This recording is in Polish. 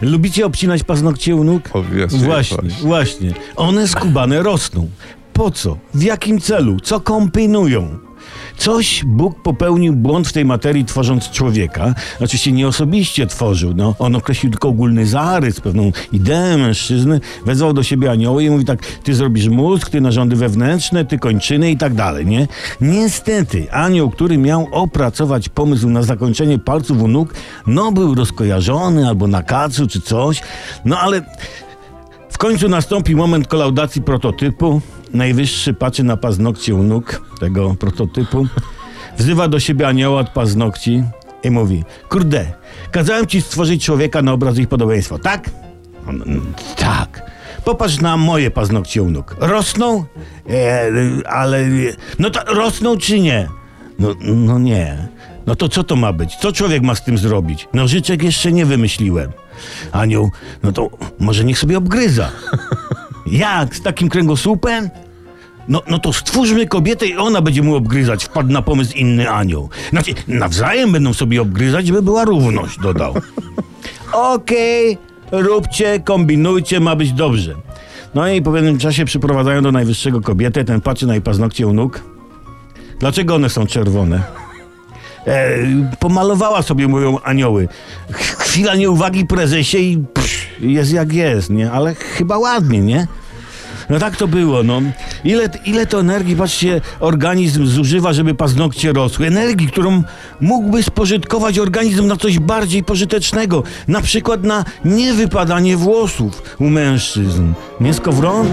Lubicie obcinać paznokcie u nóg? Obviously, Właśnie, właśnie. właśnie. One skubane rosną. Po co? W jakim celu? Co kombinują? Coś Bóg popełnił błąd w tej materii, tworząc człowieka. Oczywiście nie osobiście tworzył. No, on określił tylko ogólny zarys, pewną ideę mężczyzny. Wezwał do siebie anioły i mówi tak, ty zrobisz mózg, ty narządy wewnętrzne, ty kończyny i tak dalej, nie? Niestety, anioł, który miał opracować pomysł na zakończenie palców u nóg, no był rozkojarzony albo na kacu czy coś. No ale końcu nastąpi moment kolaudacji prototypu. Najwyższy patrzy na paznokcie u nóg tego prototypu. Wzywa do siebie anioła od paznokci i mówi: Kurde, kazałem ci stworzyć człowieka na obraz ich podobieństwa, tak? On, "Mm, tak. Popatrz na moje paznokcie u nóg. Rosną? E, ale. No to rosną czy nie? No, no nie. No to co to ma być? Co człowiek ma z tym zrobić? Nożyczek jeszcze nie wymyśliłem. Anioł, no to może niech sobie obgryza. Jak? Z takim kręgosłupem? No, no to stwórzmy kobietę i ona będzie mu obgryzać. Wpadł na pomysł inny anioł. Znaczy, nawzajem będą sobie obgryzać, żeby była równość, dodał. Okej, róbcie, kombinujcie, ma być dobrze. No i po pewnym czasie przyprowadzają do najwyższego kobietę, ten patrzy na jej paznokcie u nóg. Dlaczego one są czerwone? E, pomalowała sobie, mówią anioły. Ch- Chwila nieuwagi prezesie i psz, jest jak jest, nie? Ale chyba ładnie, nie? No tak to było, no. Ile, ile to energii, patrzcie, organizm zużywa, żeby paznokcie rosły. Energii, którą mógłby spożytkować organizm na coś bardziej pożytecznego. Na przykład na niewypadanie włosów u mężczyzn. Nie, Skowron?